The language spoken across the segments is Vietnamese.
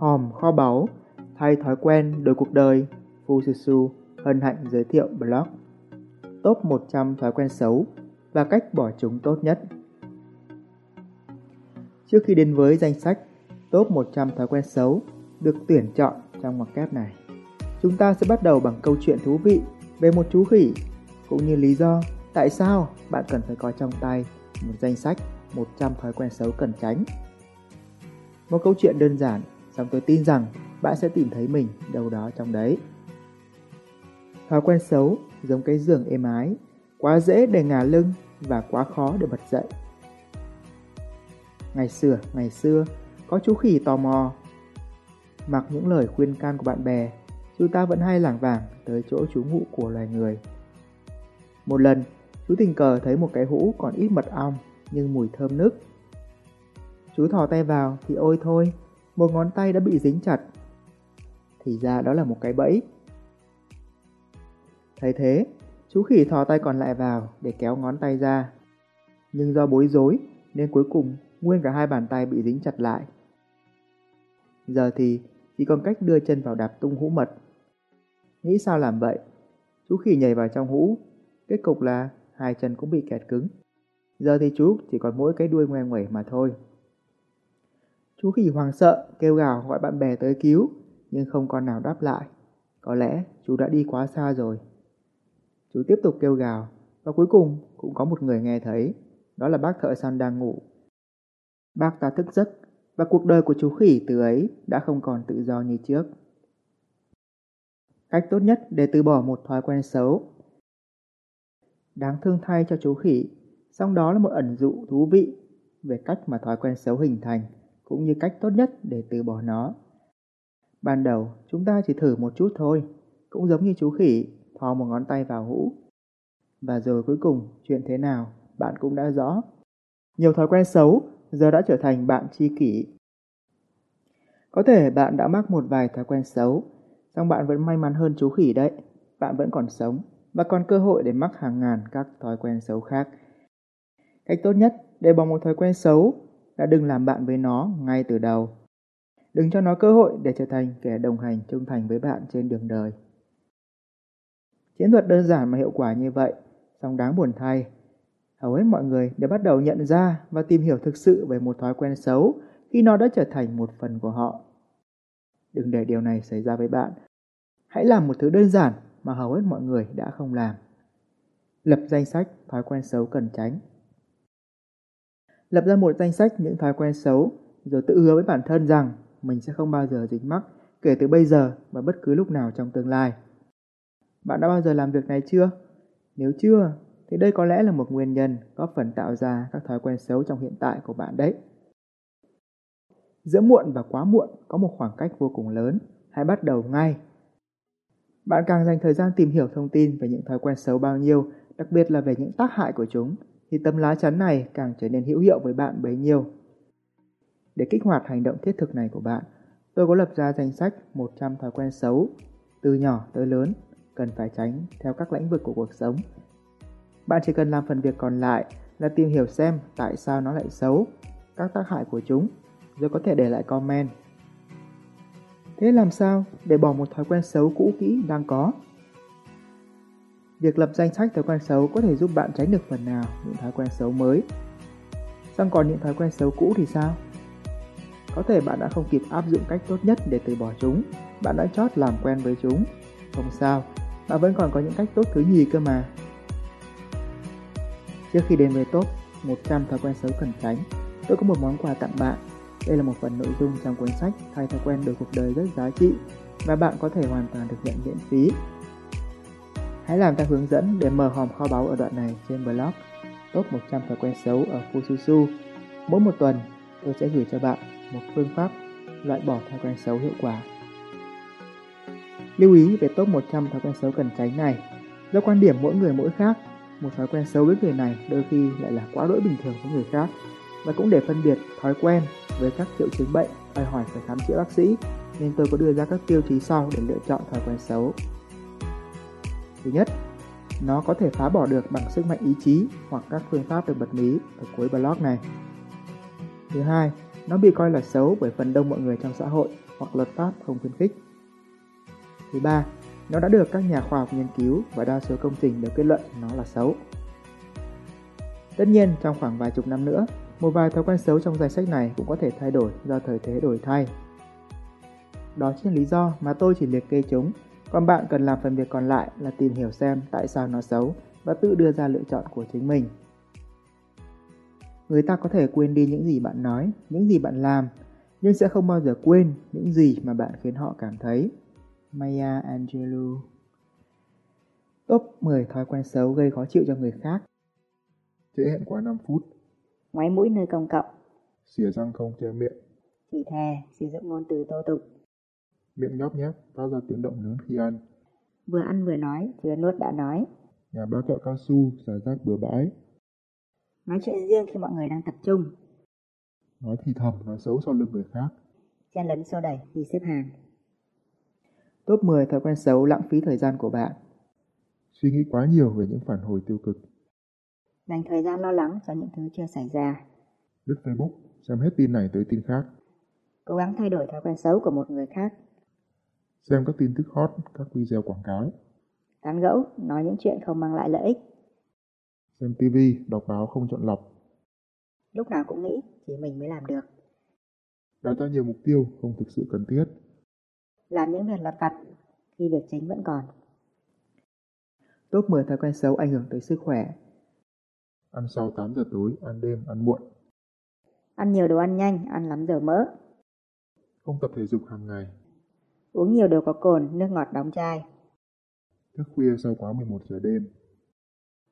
hòm kho báu, thay thói quen đổi cuộc đời, Fususu hân hạnh giới thiệu blog Top 100 thói quen xấu và cách bỏ chúng tốt nhất. Trước khi đến với danh sách Top 100 thói quen xấu được tuyển chọn trong ngoặc kép này, chúng ta sẽ bắt đầu bằng câu chuyện thú vị về một chú khỉ cũng như lý do tại sao bạn cần phải có trong tay một danh sách 100 thói quen xấu cần tránh. Một câu chuyện đơn giản, song tôi tin rằng bạn sẽ tìm thấy mình đâu đó trong đấy. Thói quen xấu giống cái giường êm ái, quá dễ để ngả lưng và quá khó để bật dậy. Ngày xưa, ngày xưa, có chú khỉ tò mò. Mặc những lời khuyên can của bạn bè, chú ta vẫn hay lảng vảng tới chỗ chú ngụ của loài người. Một lần, chú tình cờ thấy một cái hũ còn ít mật ong nhưng mùi thơm nức. Chú thò tay vào thì ôi thôi, một ngón tay đã bị dính chặt. Thì ra đó là một cái bẫy. Thấy thế, chú khỉ thò tay còn lại vào để kéo ngón tay ra. Nhưng do bối rối nên cuối cùng nguyên cả hai bàn tay bị dính chặt lại. Giờ thì chỉ còn cách đưa chân vào đạp tung hũ mật. Nghĩ sao làm vậy? Chú khỉ nhảy vào trong hũ, kết cục là hai chân cũng bị kẹt cứng. Giờ thì chú chỉ còn mỗi cái đuôi ngoe nguẩy mà thôi. Chú khỉ hoàng sợ, kêu gào gọi bạn bè tới cứu, nhưng không con nào đáp lại. Có lẽ chú đã đi quá xa rồi. Chú tiếp tục kêu gào, và cuối cùng cũng có một người nghe thấy, đó là bác thợ săn đang ngủ. Bác ta thức giấc, và cuộc đời của chú khỉ từ ấy đã không còn tự do như trước. Cách tốt nhất để từ bỏ một thói quen xấu. Đáng thương thay cho chú khỉ, song đó là một ẩn dụ thú vị về cách mà thói quen xấu hình thành, cũng như cách tốt nhất để từ bỏ nó. Ban đầu, chúng ta chỉ thử một chút thôi, cũng giống như chú khỉ thò một ngón tay vào hũ. Và rồi cuối cùng, chuyện thế nào, bạn cũng đã rõ. Nhiều thói quen xấu giờ đã trở thành bạn tri kỷ. Có thể bạn đã mắc một vài thói quen xấu, song bạn vẫn may mắn hơn chú khỉ đấy. Bạn vẫn còn sống và còn cơ hội để mắc hàng ngàn các thói quen xấu khác. Cách tốt nhất để bỏ một thói quen xấu là đừng làm bạn với nó ngay từ đầu. Đừng cho nó cơ hội để trở thành kẻ đồng hành trung thành với bạn trên đường đời. Chiến thuật đơn giản mà hiệu quả như vậy, song đáng buồn thay. Hầu hết mọi người đều bắt đầu nhận ra và tìm hiểu thực sự về một thói quen xấu khi nó đã trở thành một phần của họ. Đừng để điều này xảy ra với bạn. Hãy làm một thứ đơn giản mà hầu hết mọi người đã không làm. Lập danh sách thói quen xấu cần tránh. Lập ra một danh sách những thói quen xấu rồi tự hứa với bản thân rằng mình sẽ không bao giờ dính mắc kể từ bây giờ và bất cứ lúc nào trong tương lai. Bạn đã bao giờ làm việc này chưa? Nếu chưa, thì đây có lẽ là một nguyên nhân góp phần tạo ra các thói quen xấu trong hiện tại của bạn đấy. Giữa muộn và quá muộn có một khoảng cách vô cùng lớn, hãy bắt đầu ngay. Bạn càng dành thời gian tìm hiểu thông tin về những thói quen xấu bao nhiêu, đặc biệt là về những tác hại của chúng, thì tấm lá chắn này càng trở nên hữu hiệu với bạn bấy nhiêu. Để kích hoạt hành động thiết thực này của bạn, tôi có lập ra danh sách 100 thói quen xấu, từ nhỏ tới lớn, cần phải tránh theo các lĩnh vực của cuộc sống. Bạn chỉ cần làm phần việc còn lại là tìm hiểu xem tại sao nó lại xấu, các tác hại của chúng, rồi có thể để lại comment. Thế làm sao để bỏ một thói quen xấu cũ kỹ đang có? Việc lập danh sách thói quen xấu có thể giúp bạn tránh được phần nào những thói quen xấu mới. Xong còn những thói quen xấu cũ thì sao? Có thể bạn đã không kịp áp dụng cách tốt nhất để từ bỏ chúng, bạn đã chót làm quen với chúng. Không sao, bạn vẫn còn có những cách tốt thứ nhì cơ mà. Trước khi đến với top 100 thói quen xấu cần tránh, tôi có một món quà tặng bạn. Đây là một phần nội dung trong cuốn sách Thay thói quen đổi cuộc đời rất giá trị và bạn có thể hoàn toàn được nhận miễn phí. Hãy làm theo hướng dẫn để mở hòm kho báu ở đoạn này trên blog Top 100 thói quen xấu ở Fususu. Mỗi một tuần, tôi sẽ gửi cho bạn một phương pháp loại bỏ thói quen xấu hiệu quả. Lưu ý về top 100 thói quen xấu cần tránh này. Do quan điểm mỗi người mỗi khác, một thói quen xấu với người này đôi khi lại là quá đỗi bình thường với người khác. Và cũng để phân biệt thói quen với các triệu chứng bệnh đòi hỏi phải khám chữa bác sĩ, nên tôi có đưa ra các tiêu chí sau để lựa chọn thói quen xấu. Thứ nhất, nó có thể phá bỏ được bằng sức mạnh ý chí hoặc các phương pháp được bật mí ở cuối blog này. Thứ hai, Nó bị coi là xấu bởi phần đông mọi người trong xã hội hoặc luật pháp không khuyến khích. Thứ ba, nó đã được các nhà khoa học nghiên cứu và đa số công trình đều kết luận nó là xấu. Tất nhiên, trong khoảng vài chục năm nữa, một vài thói quen xấu trong danh sách này cũng có thể thay đổi do thời thế đổi thay. Đó chính là lý do mà tôi chỉ liệt kê chúng, còn bạn cần làm phần việc còn lại là tìm hiểu xem tại sao nó xấu và tự đưa ra lựa chọn của chính mình. Người ta có thể quên đi những gì bạn nói, những gì bạn làm, nhưng sẽ không bao giờ quên những gì mà bạn khiến họ cảm thấy. Maya Angelou. Top 10 thói quen xấu gây khó chịu cho người khác. Trễ hẹn quá 5 phút. Ngoáy mũi nơi công cộng. Xỉa răng không che miệng. Chửi thề, sử dụng ngôn từ tô tục Miệng nhóp nhép, phát ra tiếng động lớn khi ăn. Vừa ăn vừa nói, chưa nuốt đã nói. Nhà bác kẹo cao su, xả rác bừa bãi. Nói chuyện riêng khi mọi người đang tập trung. Nói thì thầm, nói xấu sau lưng người khác. Chen lấn xô đẩy khi xếp hàng. Top 10 thói quen xấu lãng phí thời gian của bạn. Suy nghĩ quá nhiều về những phản hồi tiêu cực. Dành thời gian lo lắng cho những thứ chưa xảy ra. Lướt Facebook, xem hết tin này tới tin khác. Cố gắng thay đổi thói quen xấu của một người khác Xem các tin tức hot, các video quảng cáo. Tán gẫu, nói những chuyện không mang lại lợi ích. Xem TV, đọc báo không chọn lọc. Lúc nào cũng nghĩ chỉ mình mới làm được. Đặt ra nhiều mục tiêu không thực sự cần thiết. Làm những việc lặt vặt khi việc chính vẫn còn. Top 10 thói quen xấu ảnh hưởng tới sức khỏe. Ăn sau 8 giờ tối, ăn đêm, ăn muộn. Ăn nhiều đồ ăn nhanh, ăn lắm dầu mỡ. Không tập thể dục hàng ngày Uống nhiều đồ có cồn, nước ngọt đóng chai. Thức khuya sau quá 11 giờ đêm.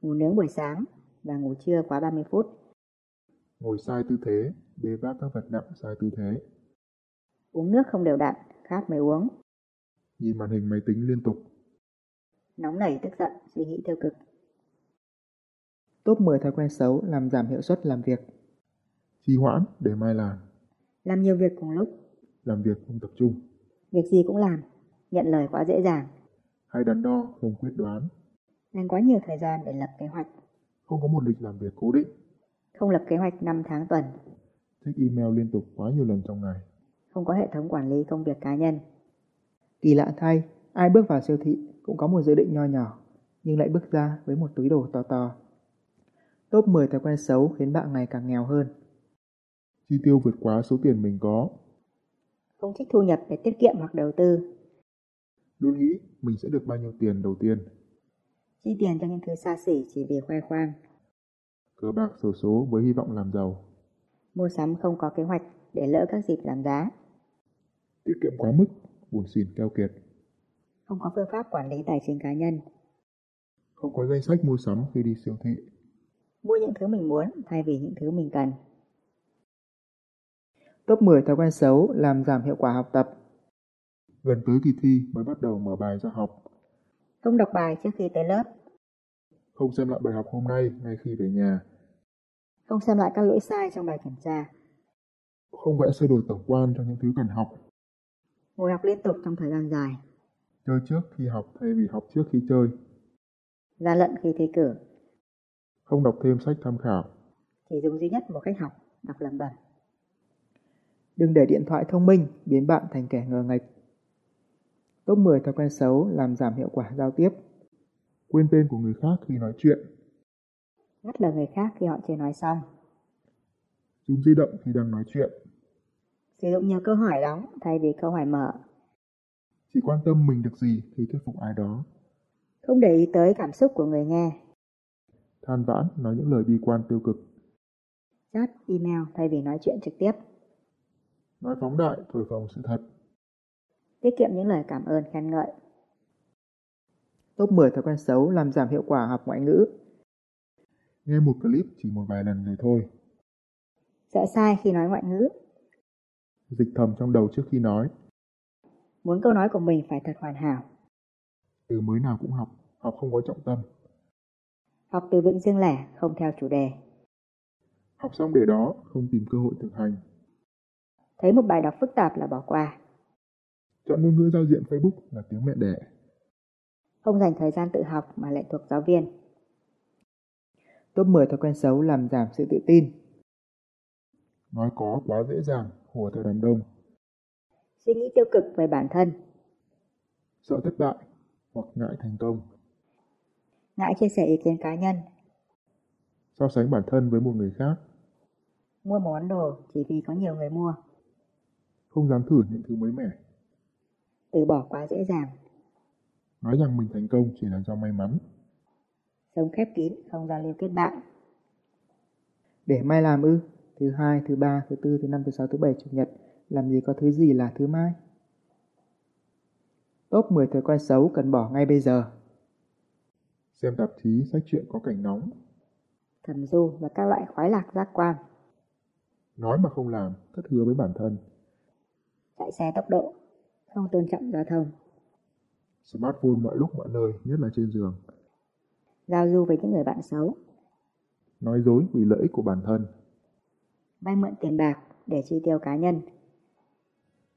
Ngủ nướng buổi sáng và ngủ trưa quá 30 phút. Ngồi sai tư thế, bê vác các vật nặng sai tư thế. Uống nước không đều đặn, khát mới uống. Nhìn màn hình máy tính liên tục. Nóng nảy tức giận, suy nghĩ tiêu cực. Top 10 thói quen xấu làm giảm hiệu suất làm việc. Trì hoãn để mai làm. Làm nhiều việc cùng lúc. Làm việc không tập trung Việc gì cũng làm Nhận lời quá dễ dàng. Hay đắn đo không quyết đoán. Dành quá nhiều thời gian để lập kế hoạch. Không có một lịch làm việc cố định. Không lập kế hoạch 5 tháng tuần. Check email liên tục quá nhiều lần trong ngày. Không có hệ thống quản lý công việc cá nhân. Kỳ lạ thay, ai bước vào siêu thị cũng có một dự định nho nhỏ, nhưng lại bước ra với một túi đồ to to. Top 10 thói quen xấu khiến bạn ngày càng nghèo hơn. Chi tiêu vượt quá số tiền mình có Không trích thu nhập để tiết kiệm hoặc đầu tư. Luôn nghĩ mình sẽ được bao nhiêu tiền đầu tiên? Chi tiền cho những thứ xa xỉ chỉ vì khoe khoang. Cờ bạc sổ số với hy vọng làm giàu. Mua sắm không có kế hoạch để lỡ các dịp giảm giá. Tiết kiệm quá mức Buồn xỉn keo kiệt. Không có phương pháp quản lý tài chính cá nhân. Không có danh sách mua sắm khi đi siêu thị. Mua những thứ mình muốn thay vì những thứ mình cần Top 10 thói quen xấu làm giảm hiệu quả học tập. Gần tới kỳ thi mới bắt đầu mở bài ra học. Không đọc bài trước khi tới lớp. Không xem lại bài học hôm nay ngay khi về nhà. Không xem lại các lỗi sai trong bài kiểm tra. Không vẽ sơ đồ tổng quan cho những thứ cần học. Ngồi học liên tục trong thời gian dài. Chơi trước khi học thay vì học trước khi chơi. Gian lận khi thi cử. Không đọc thêm sách tham khảo. Chỉ dùng duy nhất một cách học Đọc lầm bầm Đừng để điện thoại thông minh biến bạn thành kẻ ngờ nghệch. Top 10 thói quen xấu làm giảm hiệu quả giao tiếp. Quên tên của người khác khi nói chuyện. Ngắt lời người khác khi họ chưa nói xong. Dùng di động khi đang nói chuyện. Sử dụng nhiều câu hỏi đóng thay vì câu hỏi mở. Chỉ quan tâm mình được gì khi thuyết phục ai đó. Không để ý tới cảm xúc của người nghe. Than vãn nói những lời bi quan tiêu cực. Chat, email thay vì nói chuyện trực tiếp Nói phóng đại, thổi phồng sự thật. Tiết kiệm những lời cảm ơn khen ngợi. Top 10 thói quen xấu làm giảm hiệu quả học ngoại ngữ. Nghe một clip chỉ một vài lần rồi thôi. Sợ sai khi nói ngoại ngữ. Dịch thầm trong đầu trước khi nói. Muốn câu nói của mình phải thật hoàn hảo. Từ mới nào cũng học Học không có trọng tâm. Học từ vựng riêng lẻ không theo chủ đề. Học xong để đó, không tìm cơ hội thực hành Thấy một bài đọc phức tạp là bỏ qua Chọn ngôn ngữ giao diện Facebook là tiếng mẹ đẻ Không dành thời gian tự học mà lệ thuộc giáo viên Top 10 thói quen xấu làm giảm sự tự tin. Nói có quá dễ dàng, hùa theo đám đông. Suy nghĩ tiêu cực về bản thân, Sợ thất bại hoặc ngại thành công. ngại chia sẻ ý kiến cá nhân, So sánh bản thân với một người khác. mua món đồ chỉ vì có nhiều người mua, Không dám thử những thứ mới mẻ. từ bỏ quá dễ dàng, Nói rằng mình thành công chỉ là do may mắn. sống khép kín, không giao lưu kết bạn, Để mai làm ư? Thứ hai, thứ ba, thứ tư, thứ năm, thứ sáu, thứ bảy, chủ nhật. Làm gì có thứ gì là thứ mai? Top 10 thói quen xấu cần bỏ ngay bây giờ. Xem tạp chí, sách truyện có cảnh nóng. thầm du và các loại khoái lạc giác quan, Nói mà không làm, thất hứa với bản thân. Chạy xe tốc độ, không tôn trọng giao thông, Smartphone mọi lúc mọi nơi, nhất là trên giường. giao du với những người bạn xấu, Nói dối vì lợi ích của bản thân. vay mượn tiền bạc để chi tiêu cá nhân,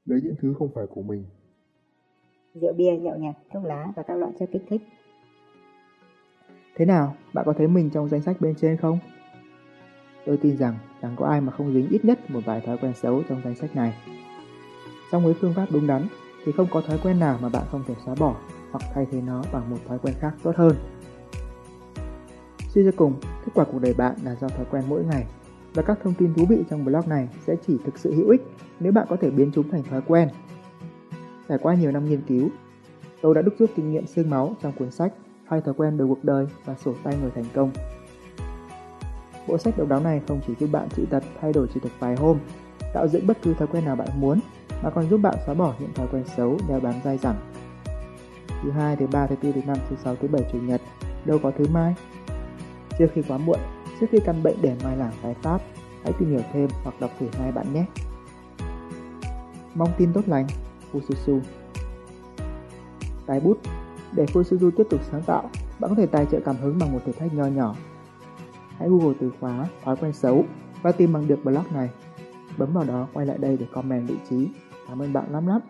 Lấy những thứ không phải của mình. rượu bia, nhậu nhẹt, thuốc lá và các loại chất kích thích. Thế nào, bạn có thấy mình trong danh sách bên trên không? Tôi tin rằng chẳng có ai mà không dính ít nhất một vài thói quen xấu trong danh sách này. Trong với phương pháp đúng đắn thì không có thói quen nào mà bạn không thể xóa bỏ hoặc thay thế nó bằng một thói quen khác tốt hơn. Suy cho cùng, kết quả cuộc đời bạn là do thói quen mỗi ngày và các thông tin thú vị trong blog này sẽ chỉ thực sự hữu ích nếu bạn có thể biến chúng thành thói quen. Trải qua nhiều năm nghiên cứu, tôi đã đúc rút kinh nghiệm xương máu trong cuốn sách hai thói quen đời cuộc đời và sổ tay người thành công. Bộ sách độc đáo này không chỉ giúp bạn trị tật thay đổi chỉ được vài hôm, tạo dựng bất cứ thói quen nào bạn muốn, mà còn giúp bạn xóa bỏ những thói quen xấu đeo bám dai dẳng. Thứ hai, thứ ba, thứ tư, thứ năm, thứ sáu, thứ bảy, chủ nhật, đâu có thứ mai. Trước khi quá muộn, trước khi căn bệnh để mai làng tái phát, hãy tìm hiểu thêm hoặc đọc thử ngay bạn nhé. Mong tin tốt lành, Fususu Tài bút Để Fususu tiếp tục sáng tạo, bạn có thể tài trợ cảm hứng bằng một thử thách nho nhỏ. Hãy Google từ khóa thói quen xấu và tìm bằng được blog này. Bấm vào đó quay lại đây để comment vị trí. Cảm ơn bạn lắm lắm.